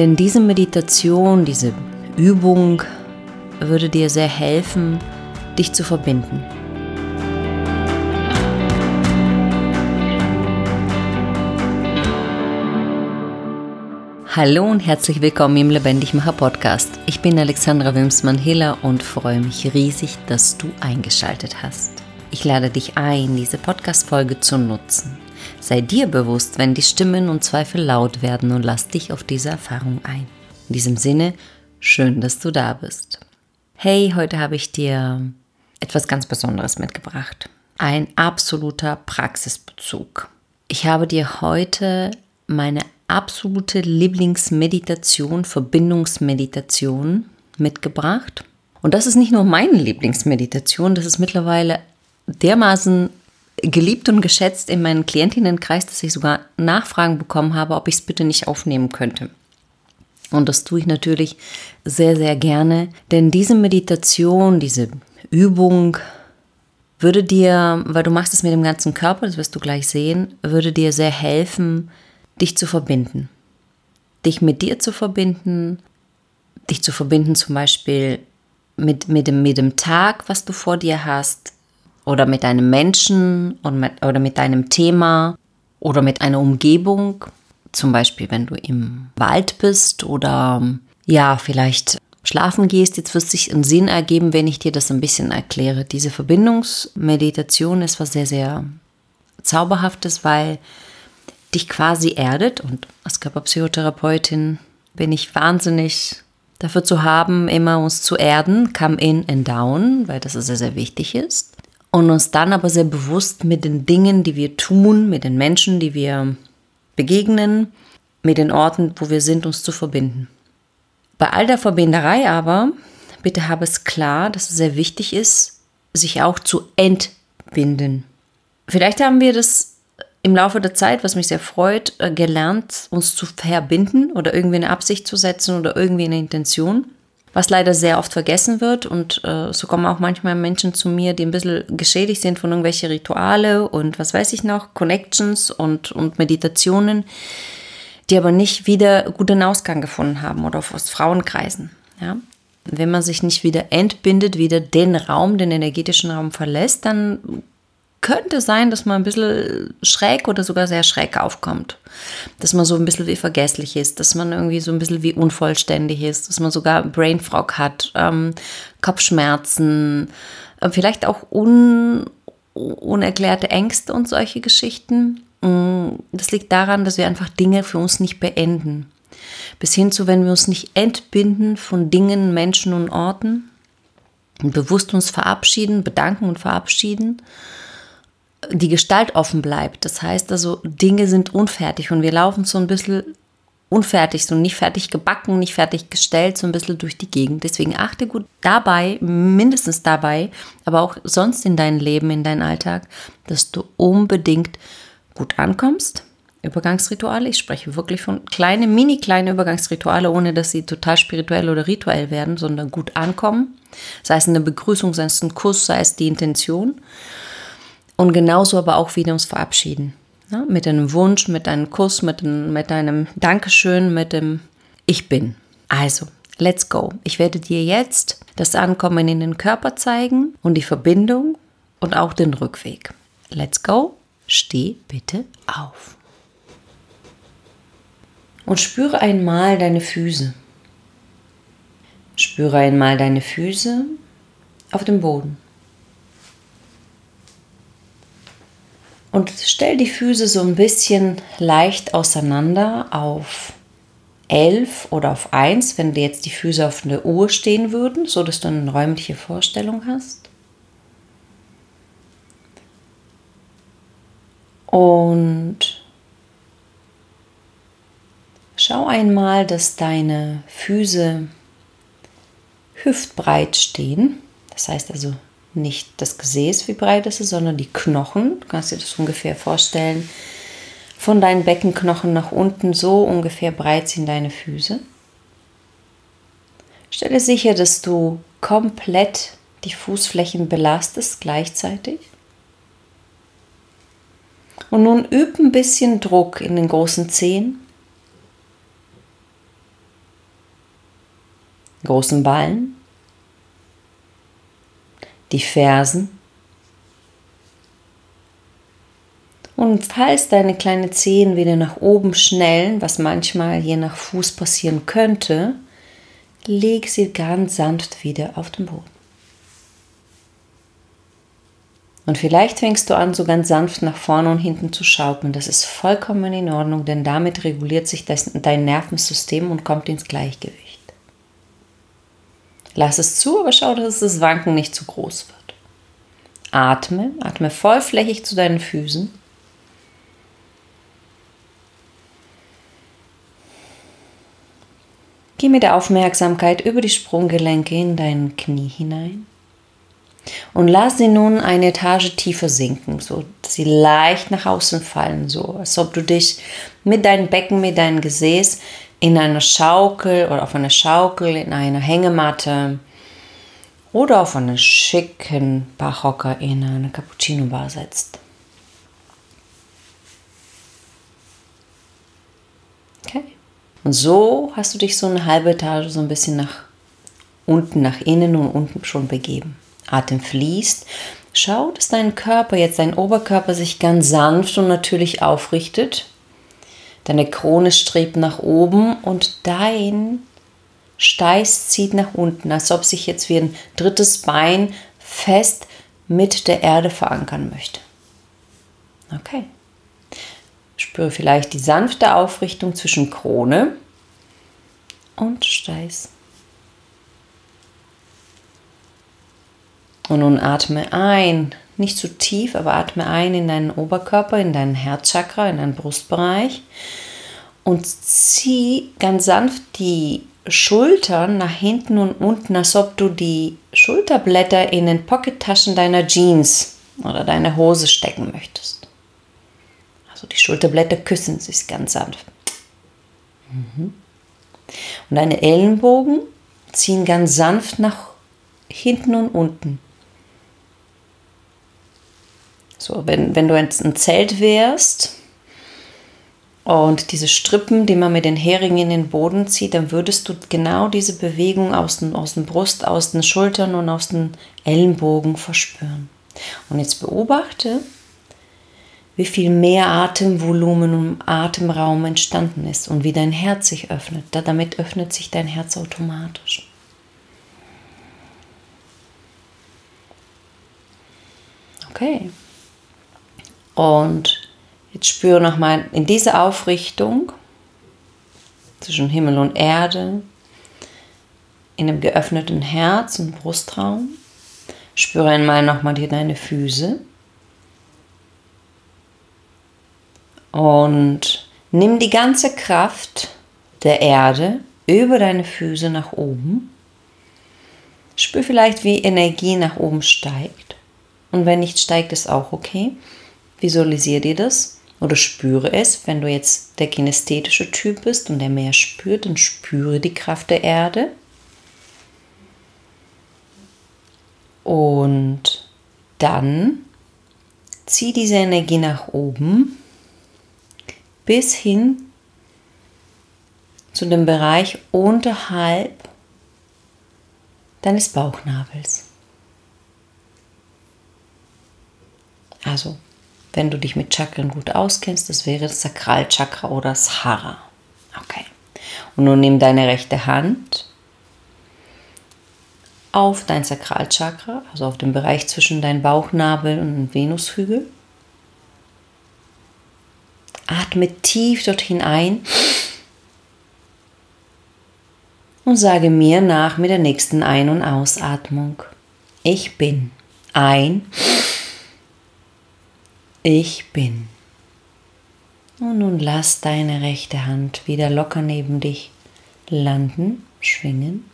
Denn diese Meditation, diese Übung würde dir sehr helfen, dich zu verbinden. Hallo und herzlich willkommen im Lebendigmacher Podcast. Ich bin Alexandra Wimsmann-Hiller und freue mich riesig, dass du eingeschaltet hast. Ich lade dich ein, diese Podcast-Folge zu nutzen. Sei dir bewusst, wenn die Stimmen und Zweifel laut werden und lass dich auf diese Erfahrung ein. In diesem Sinne, schön, dass du da bist. Hey, heute habe ich dir etwas ganz Besonderes mitgebracht. Ein absoluter Praxisbezug. Ich habe dir heute meine absolute Lieblingsmeditation, Verbindungsmeditation mitgebracht. Und das ist nicht nur meine Lieblingsmeditation, das ist mittlerweile dermaßen geliebt und geschätzt in meinem Klientinnenkreis, dass ich sogar Nachfragen bekommen habe, ob ich es bitte nicht aufnehmen könnte. Und das tue ich natürlich sehr, sehr gerne, denn diese Meditation, diese Übung würde dir, weil du machst es mit dem ganzen Körper, das wirst du gleich sehen, würde dir sehr helfen, dich zu verbinden. Dich mit dir zu verbinden, dich zu verbinden zum Beispiel mit, mit, dem, mit dem Tag, was du vor dir hast, oder mit einem Menschen oder mit deinem Thema oder mit einer Umgebung. Zum Beispiel, wenn du im Wald bist oder ja, vielleicht schlafen gehst. Jetzt wird sich einen Sinn ergeben, wenn ich dir das ein bisschen erkläre. Diese Verbindungsmeditation ist was sehr, sehr Zauberhaftes, weil dich quasi erdet. Und als Körperpsychotherapeutin bin ich wahnsinnig dafür zu haben, immer uns zu erden, come in and down, weil das sehr, sehr wichtig ist. Und uns dann aber sehr bewusst mit den Dingen, die wir tun, mit den Menschen, die wir begegnen, mit den Orten, wo wir sind, uns zu verbinden. Bei all der Verbinderei aber, bitte habe es klar, dass es sehr wichtig ist, sich auch zu entbinden. Vielleicht haben wir das im Laufe der Zeit, was mich sehr freut, äh, gelernt, uns zu verbinden oder irgendwie eine Absicht zu setzen oder irgendwie eine Intention. Was leider sehr oft vergessen wird und äh, so kommen auch manchmal Menschen zu mir, die ein bisschen geschädigt sind von irgendwelchen Rituale und was weiß ich noch, Connections und, und Meditationen, die aber nicht wieder guten Ausgang gefunden haben oder aus Frauenkreisen. Ja? Wenn man sich nicht wieder entbindet, wieder den Raum, den energetischen Raum verlässt, dann könnte sein, dass man ein bisschen schräg oder sogar sehr schräg aufkommt. Dass man so ein bisschen wie vergesslich ist, dass man irgendwie so ein bisschen wie unvollständig ist, dass man sogar Brainfog hat, ähm, Kopfschmerzen, äh, vielleicht auch un, unerklärte Ängste und solche Geschichten. Mm, das liegt daran, dass wir einfach Dinge für uns nicht beenden. Bis hin zu, wenn wir uns nicht entbinden von Dingen, Menschen und Orten bewusst uns verabschieden, bedanken und verabschieden die Gestalt offen bleibt. Das heißt also, Dinge sind unfertig und wir laufen so ein bisschen unfertig, so nicht fertig gebacken, nicht fertig gestellt, so ein bisschen durch die Gegend. Deswegen achte gut dabei, mindestens dabei, aber auch sonst in deinem Leben, in deinem Alltag, dass du unbedingt gut ankommst. Übergangsrituale, ich spreche wirklich von kleine, mini kleine Übergangsrituale, ohne dass sie total spirituell oder rituell werden, sondern gut ankommen. Sei es eine Begrüßung, sei es ein Kuss, sei es die Intention. Und genauso aber auch wieder uns verabschieden. Ja, mit einem Wunsch, mit einem Kuss, mit, einem, mit einem Dankeschön, mit dem Ich bin. Also, let's go. Ich werde dir jetzt das Ankommen in den Körper zeigen und die Verbindung und auch den Rückweg. Let's go. Steh bitte auf. Und spüre einmal deine Füße. Spüre einmal deine Füße auf dem Boden. Und stell die Füße so ein bisschen leicht auseinander auf 11 oder auf 1, wenn dir jetzt die Füße auf eine Uhr stehen würden, so dass du eine räumliche Vorstellung hast. Und schau einmal, dass deine Füße hüftbreit stehen. Das heißt also nicht das Gesäß, wie breit es ist, sondern die Knochen. Du kannst dir das ungefähr vorstellen. Von deinen Beckenknochen nach unten so ungefähr breit sind deine Füße. Stelle sicher, dass du komplett die Fußflächen belastest gleichzeitig. Und nun üb ein bisschen Druck in den großen Zehen. großen Ballen, die Fersen. Und falls deine kleinen Zehen wieder nach oben schnellen, was manchmal je nach Fuß passieren könnte, leg sie ganz sanft wieder auf den Boden. Und vielleicht fängst du an, so ganz sanft nach vorne und hinten zu schaukeln. Das ist vollkommen in Ordnung, denn damit reguliert sich dein Nervensystem und kommt ins Gleichgewicht. Lass es zu, aber schau, dass das Wanken nicht zu groß wird. Atme, atme vollflächig zu deinen Füßen. Geh mit der Aufmerksamkeit über die Sprunggelenke in dein Knie hinein. Und lass sie nun eine Etage tiefer sinken, so dass sie leicht nach außen fallen, so als ob du dich mit deinem Becken, mit deinem Gesäß in einer Schaukel oder auf einer Schaukel, in einer Hängematte oder auf einen schicken Bachhocker in eine Cappuccino Bar setzt. Okay. Und so hast du dich so eine halbe Etage so ein bisschen nach unten, nach innen und unten schon begeben. Atem fließt. Schau, dass dein Körper, jetzt dein Oberkörper sich ganz sanft und natürlich aufrichtet. Deine Krone strebt nach oben und dein Steiß zieht nach unten, als ob sich jetzt wie ein drittes Bein fest mit der Erde verankern möchte. Okay. Spüre vielleicht die sanfte Aufrichtung zwischen Krone und Steiß. Und nun atme ein, nicht zu tief, aber atme ein in deinen Oberkörper, in deinen Herzchakra, in deinen Brustbereich und zieh ganz sanft die Schultern nach hinten und unten, als ob du die Schulterblätter in den Pockettaschen deiner Jeans oder deiner Hose stecken möchtest. Also die Schulterblätter küssen sich ganz sanft. Mhm. Und deine Ellenbogen ziehen ganz sanft nach hinten und unten. So, wenn, wenn du ein Zelt wärst und diese Strippen, die man mit den Heringen in den Boden zieht, dann würdest du genau diese Bewegung aus den, aus den Brust, aus den Schultern und aus den Ellenbogen verspüren. Und jetzt beobachte, wie viel mehr Atemvolumen und Atemraum entstanden ist und wie dein Herz sich öffnet. Damit öffnet sich dein Herz automatisch. Okay. Und jetzt spüre nochmal in diese Aufrichtung zwischen Himmel und Erde, in einem geöffneten Herz und Brustraum. Spüre einmal nochmal hier deine Füße. Und nimm die ganze Kraft der Erde über deine Füße nach oben. Spür vielleicht, wie Energie nach oben steigt. Und wenn nicht steigt, ist auch okay. Visualisiere dir das oder spüre es. Wenn du jetzt der kinästhetische Typ bist und der mehr spürt, dann spüre die Kraft der Erde. Und dann zieh diese Energie nach oben bis hin zu dem Bereich unterhalb deines Bauchnabels. Also wenn du dich mit Chakren gut auskennst, das wäre das Sakralchakra oder das Hara. Okay. Und nun nimm deine rechte Hand auf dein Sakralchakra, also auf den Bereich zwischen deinem Bauchnabel und dem Venushügel. Atme tief dorthin ein und sage mir nach mit der nächsten Ein- und Ausatmung. Ich bin ein. Ich bin. Und nun lass deine rechte Hand wieder locker neben dich landen, schwingen.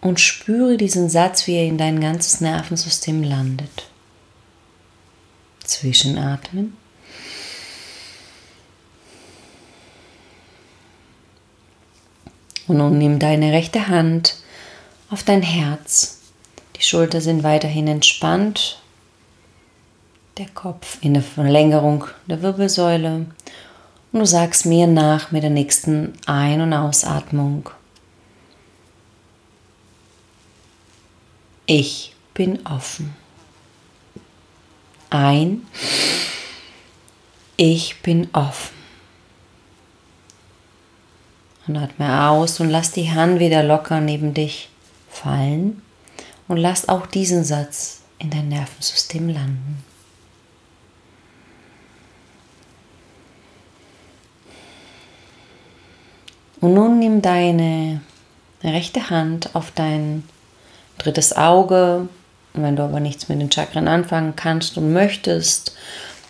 Und spüre diesen Satz, wie er in dein ganzes Nervensystem landet. Zwischenatmen. Und nun nimm deine rechte Hand auf dein Herz. Die Schulter sind weiterhin entspannt der Kopf in der Verlängerung der Wirbelsäule Und du sagst mir nach mit der nächsten Ein- und Ausatmung. Ich bin offen. Ein. Ich bin offen. Und atme aus und lass die Hand wieder locker neben dich fallen und lass auch diesen Satz in dein Nervensystem landen. Und nun nimm deine rechte Hand auf dein drittes Auge. Und wenn du aber nichts mit den Chakren anfangen kannst und möchtest,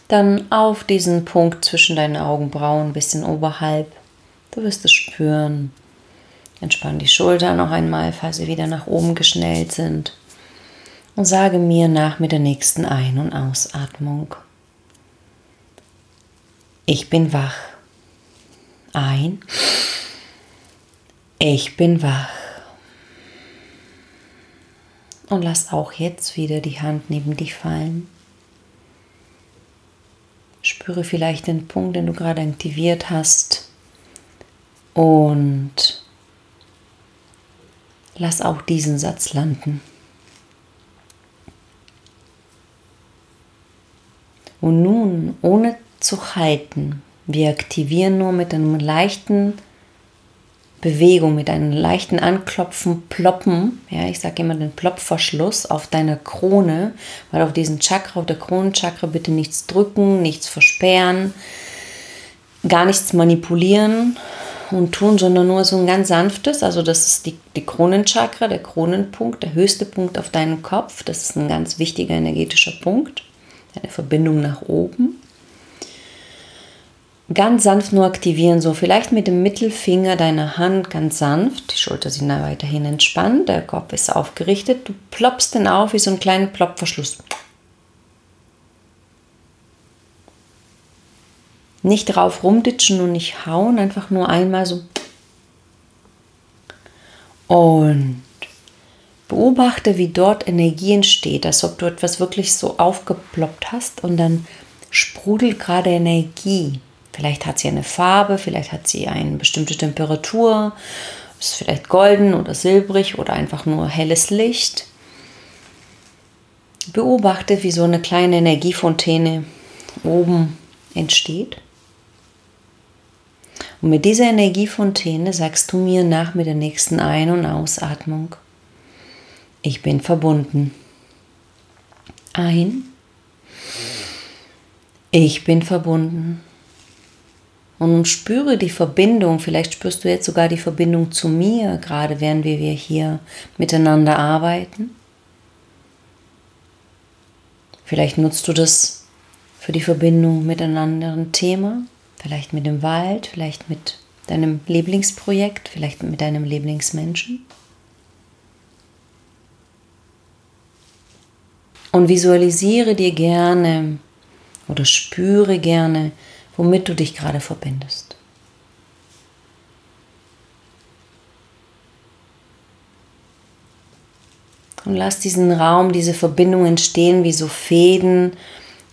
dann auf diesen Punkt zwischen deinen Augenbrauen, ein bisschen oberhalb. Du wirst es spüren. Entspann die Schultern noch einmal, falls sie wieder nach oben geschnellt sind. Und sage mir nach mit der nächsten Ein- und Ausatmung. Ich bin wach. Ein. Ich bin wach. Und lass auch jetzt wieder die Hand neben dich fallen. Spüre vielleicht den Punkt, den du gerade aktiviert hast. Und lass auch diesen Satz landen. Und nun, ohne zu halten, wir aktivieren nur mit einem leichten Bewegung, mit einem leichten Anklopfen, Ploppen, ja, ich sage immer den Plopverschluss auf deiner Krone, weil auf diesen Chakra, auf der Kronenchakra bitte nichts drücken, nichts versperren, gar nichts manipulieren und tun, sondern nur so ein ganz sanftes, also das ist die, die Kronenchakra, der Kronenpunkt, der höchste Punkt auf deinem Kopf, das ist ein ganz wichtiger energetischer Punkt, eine Verbindung nach oben ganz sanft nur aktivieren, so vielleicht mit dem Mittelfinger deiner Hand ganz sanft. Die Schulter sind weiterhin entspannt, der Kopf ist aufgerichtet. Du ploppst den auf wie so einen kleinen Ploppverschluss. Nicht drauf rumditschen und nicht hauen, einfach nur einmal so. Und beobachte, wie dort Energie entsteht, als ob du etwas wirklich so aufgeploppt hast und dann sprudelt gerade Energie Vielleicht hat sie eine Farbe, vielleicht hat sie eine bestimmte Temperatur, ist vielleicht golden oder silbrig oder einfach nur helles Licht. Beobachte, wie so eine kleine Energiefontäne oben entsteht. Und mit dieser Energiefontäne sagst du mir nach mit der nächsten Ein- und Ausatmung, ich bin verbunden. Ein. Ich bin verbunden. Und spüre die Verbindung, vielleicht spürst du jetzt sogar die Verbindung zu mir, gerade während wir hier miteinander arbeiten. Vielleicht nutzt du das für die Verbindung mit einem anderen Thema, vielleicht mit dem Wald, vielleicht mit deinem Lieblingsprojekt, vielleicht mit deinem Lieblingsmenschen. Und visualisiere dir gerne oder spüre gerne, womit du dich gerade verbindest. Und lass diesen Raum, diese Verbindung entstehen wie so Fäden,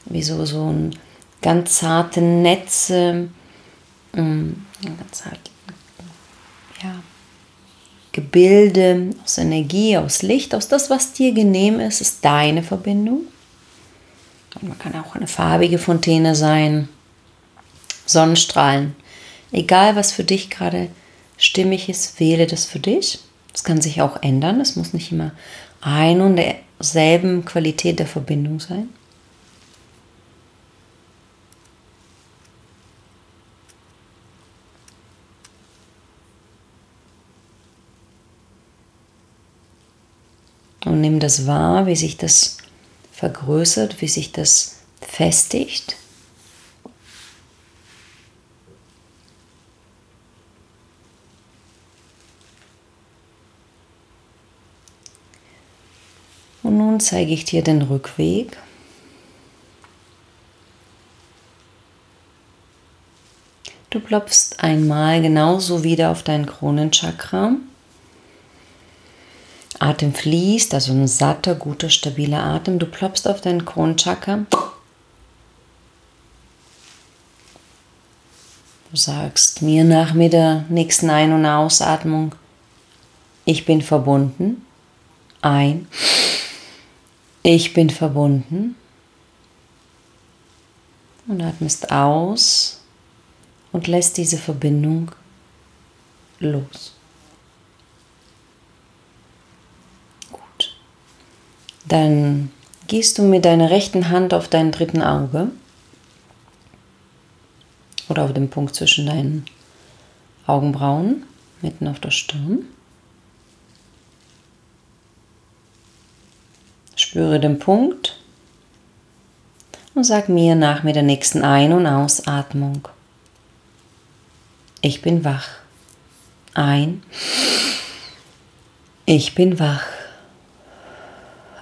wie so, so ein ganz zarte Netze, mm, ganz zart, ja, Gebilde aus Energie, aus Licht, aus das, was dir genehm ist, ist deine Verbindung. Und man kann auch eine farbige Fontäne sein. Sonnenstrahlen. Egal, was für dich gerade stimmig ist, wähle das für dich. Das kann sich auch ändern. Es muss nicht immer ein und derselben Qualität der Verbindung sein. Und nimm das wahr, wie sich das vergrößert, wie sich das festigt. Und nun zeige ich dir den Rückweg. Du klopfst einmal genauso wieder auf dein Kronenchakra. Atem fließt, also ein satter, guter, stabiler Atem. Du klopfst auf dein Kronenchakra. Du sagst mir nach mit der nächsten Ein- und Ausatmung, ich bin verbunden. Ein. Ich bin verbunden. Und atmest aus und lässt diese Verbindung los. Gut. Dann gehst du mit deiner rechten Hand auf dein dritten Auge oder auf den Punkt zwischen deinen Augenbrauen, mitten auf der Stirn. Spüre den Punkt und sag mir nach mit der nächsten Ein- und Ausatmung. Ich bin wach. Ein. Ich bin wach.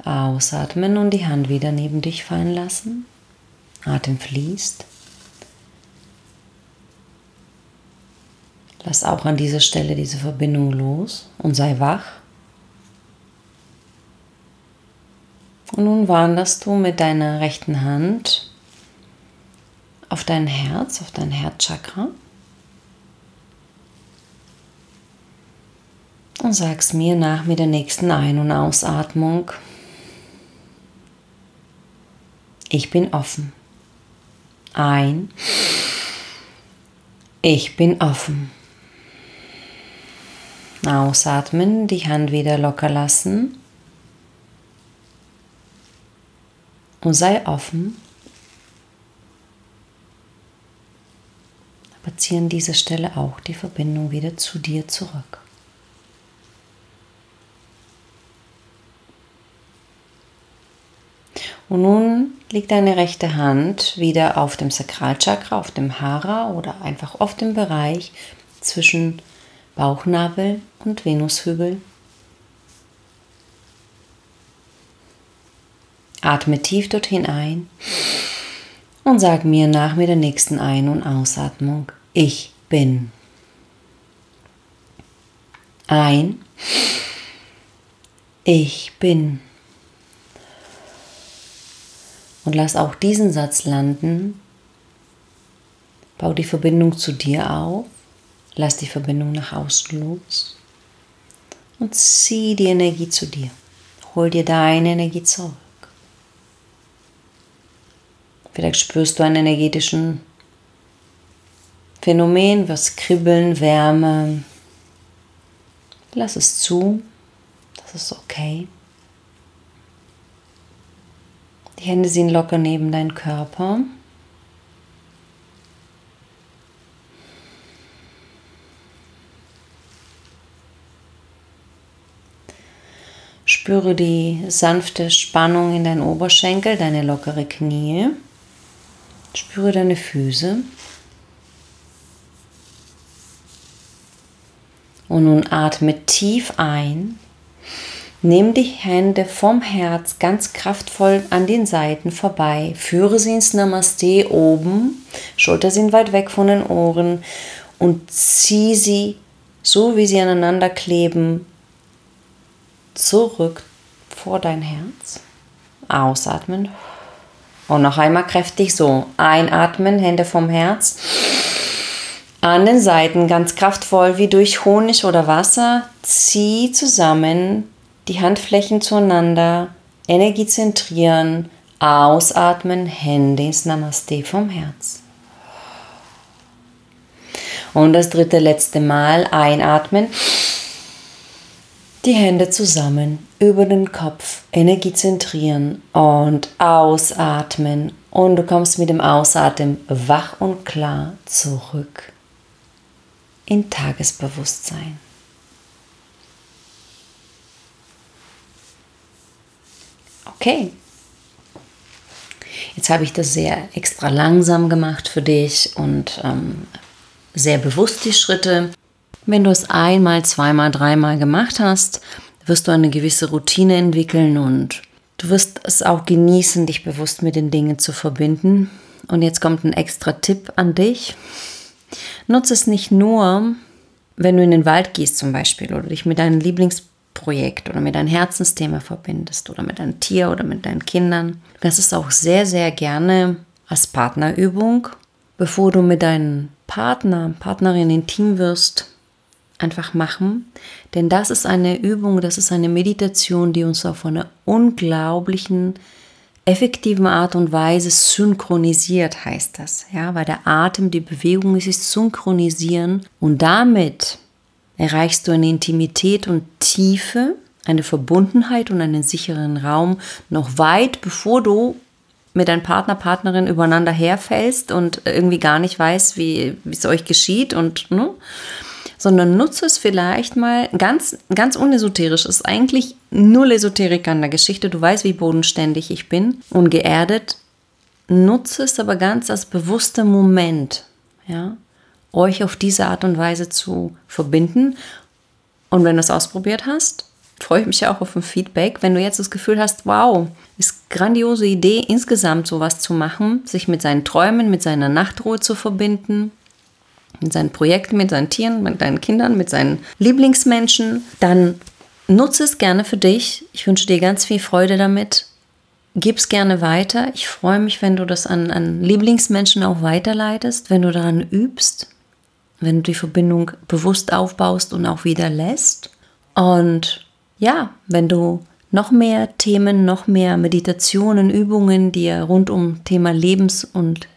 Ausatmen und die Hand wieder neben dich fallen lassen. Atem fließt. Lass auch an dieser Stelle diese Verbindung los und sei wach. Und nun wanderst du mit deiner rechten Hand auf dein Herz, auf dein Herzchakra. Und sagst mir nach mit der nächsten Ein- und Ausatmung, ich bin offen. Ein. Ich bin offen. Ausatmen, die Hand wieder locker lassen. Und sei offen. Aber zieh an dieser Stelle auch die Verbindung wieder zu dir zurück. Und nun liegt deine rechte Hand wieder auf dem Sakralchakra, auf dem Hara oder einfach auf dem Bereich zwischen Bauchnabel und Venushügel. Atme tief dorthin ein und sag mir nach mit der nächsten Ein- und Ausatmung, ich bin. Ein. Ich bin. Und lass auch diesen Satz landen. Bau die Verbindung zu dir auf. Lass die Verbindung nach außen los. Und zieh die Energie zu dir. Hol dir deine Energie zurück. Vielleicht spürst du einen energetischen Phänomen, was Kribbeln, Wärme. Lass es zu. Das ist okay. Die Hände sind locker neben deinen Körper. Spüre die sanfte Spannung in deinen Oberschenkel, deine lockere Knie. Spüre deine Füße. Und nun atme tief ein Nimm die Hände vom Herz ganz kraftvoll an den Seiten vorbei. Führe sie ins Namaste oben. Schulter sind weit weg von den Ohren. Und zieh sie, so wie sie aneinander kleben, zurück vor dein Herz. Ausatmen. Und noch einmal kräftig so. Einatmen, Hände vom Herz. An den Seiten ganz kraftvoll wie durch Honig oder Wasser. Zieh zusammen die Handflächen zueinander, Energie zentrieren, ausatmen, Hände ins Namaste vom Herz. Und das dritte, letzte Mal einatmen, die Hände zusammen über den Kopf, Energie zentrieren und ausatmen. Und du kommst mit dem Ausatmen wach und klar zurück in Tagesbewusstsein. Okay. Jetzt habe ich das sehr extra langsam gemacht für dich und ähm, sehr bewusst die Schritte. Wenn du es einmal, zweimal, dreimal gemacht hast, wirst du eine gewisse Routine entwickeln und du wirst es auch genießen, dich bewusst mit den Dingen zu verbinden. Und jetzt kommt ein extra Tipp an dich. Nutze es nicht nur, wenn du in den Wald gehst zum Beispiel oder dich mit deinen Lieblings Projekt oder mit deinem Herzensthema verbindest oder mit einem Tier oder mit deinen Kindern. Das ist auch sehr, sehr gerne als Partnerübung bevor du mit deinem Partner, Partnerin intim wirst, einfach machen. Denn das ist eine Übung, das ist eine Meditation, die uns auf eine unglaublichen, effektiven Art und Weise synchronisiert, heißt das. Ja, weil der Atem, die Bewegung ist, ist synchronisieren und damit erreichst du eine Intimität und Tiefe, eine Verbundenheit und einen sicheren Raum noch weit bevor du mit deinem Partner, Partnerin übereinander herfällst und irgendwie gar nicht weißt, wie es euch geschieht und ne? Sondern nutze es vielleicht mal ganz, ganz unesoterisch. Es ist eigentlich null Esoterik an der Geschichte. Du weißt, wie bodenständig ich bin und geerdet. Nutze es aber ganz als bewusster Moment, ja, euch auf diese Art und Weise zu verbinden. Und wenn du es ausprobiert hast, freue ich mich auch auf ein Feedback. Wenn du jetzt das Gefühl hast, wow, ist grandiose Idee, insgesamt sowas zu machen, sich mit seinen Träumen, mit seiner Nachtruhe zu verbinden, mit seinen Projekten, mit seinen Tieren, mit deinen Kindern, mit seinen Lieblingsmenschen, dann nutze es gerne für dich. Ich wünsche dir ganz viel Freude damit. Gib es gerne weiter. Ich freue mich, wenn du das an, an Lieblingsmenschen auch weiterleitest, wenn du daran übst, wenn du die Verbindung bewusst aufbaust und auch wieder lässt. Und ja, wenn du noch mehr Themen, noch mehr Meditationen, Übungen dir rund um Thema Lebens- und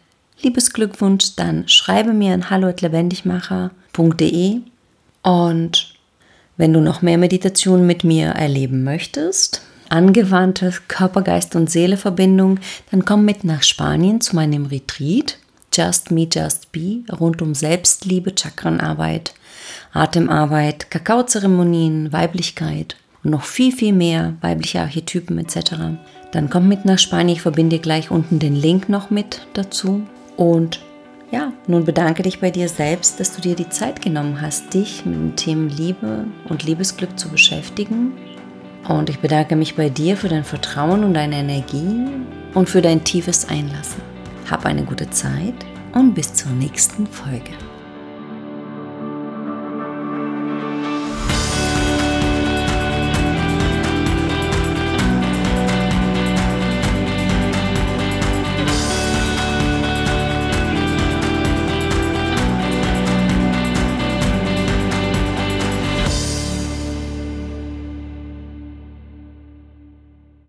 Liebesglückwunsch, dann schreibe mir an hallo@lebendigmacher.de und wenn du noch mehr Meditationen mit mir erleben möchtest, angewandte Körper, Geist und Seele Verbindung, dann komm mit nach Spanien zu meinem Retreat Just Me Just Be rund um Selbstliebe, Chakrenarbeit, Atemarbeit, Kakaozeremonien, Weiblichkeit und noch viel, viel mehr weibliche Archetypen etc. Dann komm mit nach Spanien. Ich verbinde gleich unten den Link noch mit dazu. Und ja, nun bedanke dich bei dir selbst, dass du dir die Zeit genommen hast, dich mit den Themen Liebe und Liebesglück zu beschäftigen. Und ich bedanke mich bei dir für dein Vertrauen und deine Energie und für dein tiefes Einlassen. Hab eine gute Zeit und bis zur nächsten Folge.